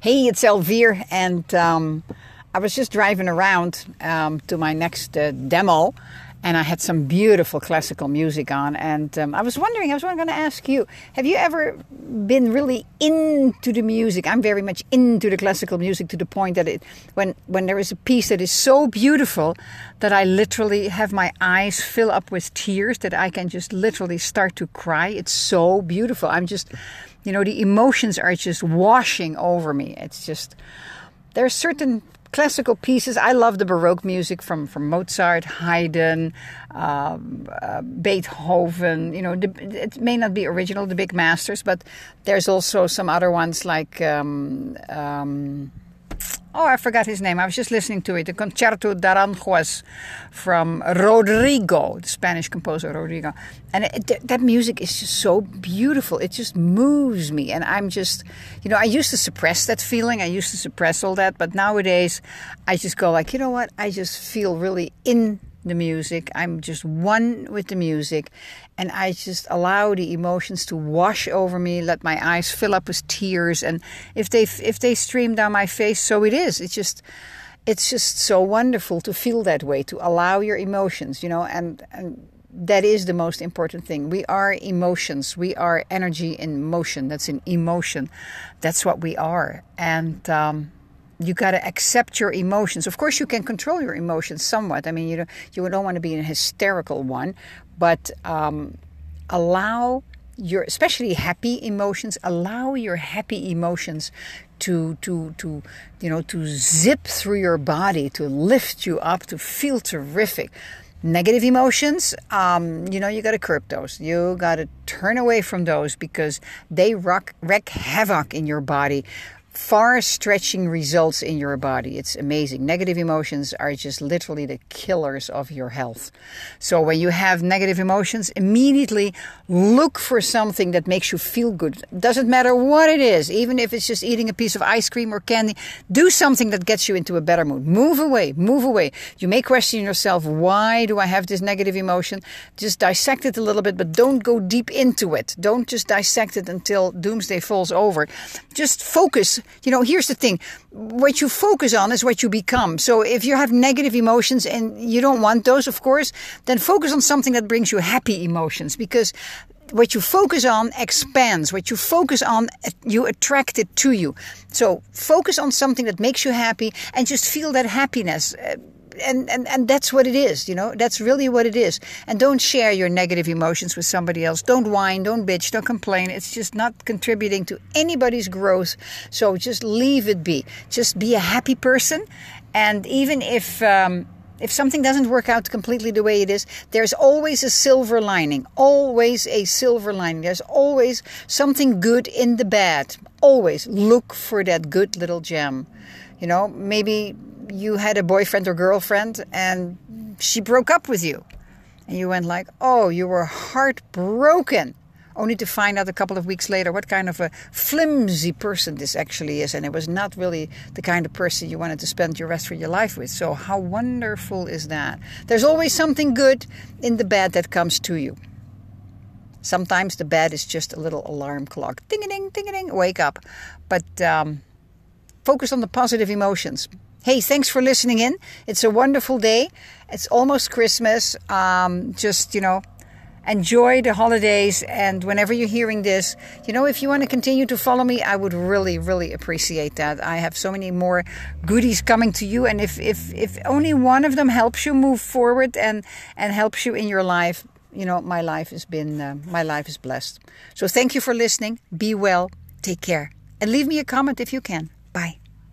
Hey, it's Elvire, and um, I was just driving around um, to my next uh, demo, and I had some beautiful classical music on. And um, I was wondering, I was going to ask you, have you ever been really into the music? I'm very much into the classical music to the point that it, when when there is a piece that is so beautiful that I literally have my eyes fill up with tears, that I can just literally start to cry. It's so beautiful. I'm just you know, the emotions are just washing over me. It's just, there are certain classical pieces. I love the Baroque music from, from Mozart, Haydn, um, uh, Beethoven. You know, the, it may not be original, the big masters, but there's also some other ones like. Um, um, oh, I forgot his name. I was just listening to it. The Concerto d'Aranjuez from Rodrigo, the Spanish composer Rodrigo. And it, that music is just so beautiful. It just moves me. And I'm just, you know, I used to suppress that feeling. I used to suppress all that. But nowadays, I just go like, you know what? I just feel really in the music. I'm just one with the music. And I just allow the emotions to wash over me, let my eyes fill up with tears. And if they if they stream down my face, so it is. It's just it's just so wonderful to feel that way, to allow your emotions, you know, and, and that is the most important thing. We are emotions. We are energy in motion. That's an emotion. That's what we are. And um, you got to accept your emotions. Of course, you can control your emotions somewhat. I mean, you don't, you don't want to be a hysterical one, but um, allow your, especially happy emotions, allow your happy emotions to to to you know to zip through your body, to lift you up, to feel terrific. Negative emotions, um, you know, you got to curb those. You got to turn away from those because they rock, wreak havoc in your body far stretching results in your body. It's amazing. Negative emotions are just literally the killers of your health. So when you have negative emotions, immediately look for something that makes you feel good. Doesn't matter what it is, even if it's just eating a piece of ice cream or candy, do something that gets you into a better mood. Move away, move away. You may question yourself, why do I have this negative emotion? Just dissect it a little bit, but don't go deep into it. Don't just dissect it until doomsday falls over. Just focus you know, here's the thing what you focus on is what you become. So if you have negative emotions and you don't want those, of course, then focus on something that brings you happy emotions because what you focus on expands. What you focus on, you attract it to you. So focus on something that makes you happy and just feel that happiness. Uh, And, and, and that's what it is, you know, that's really what it is. And don't share your negative emotions with somebody else. Don't whine, don't bitch, don't complain. It's just not contributing to anybody's growth. So just leave it be. Just be a happy person. And even if, um, if something doesn't work out completely the way it is, there's always a silver lining. Always a silver lining. There's always something good in the bad. Always look for that good little gem. You know, maybe you had a boyfriend or girlfriend and she broke up with you. And you went like, oh, you were heartbroken. Only to find out a couple of weeks later what kind of a flimsy person this actually is. And it was not really the kind of person you wanted to spend your rest of your life with. So, how wonderful is that? There's always something good in the bad that comes to you. Sometimes the bad is just a little alarm clock. Ding a ding, ding a ding, wake up. But um, focus on the positive emotions. Hey, thanks for listening in. It's a wonderful day. It's almost Christmas. Um, just, you know, enjoy the holidays. And whenever you're hearing this, you know, if you want to continue to follow me, I would really, really appreciate that. I have so many more goodies coming to you. And if, if, if only one of them helps you move forward and, and helps you in your life, you know, my life has been, uh, my life is blessed. So thank you for listening. Be well. Take care. And leave me a comment if you can. Bye.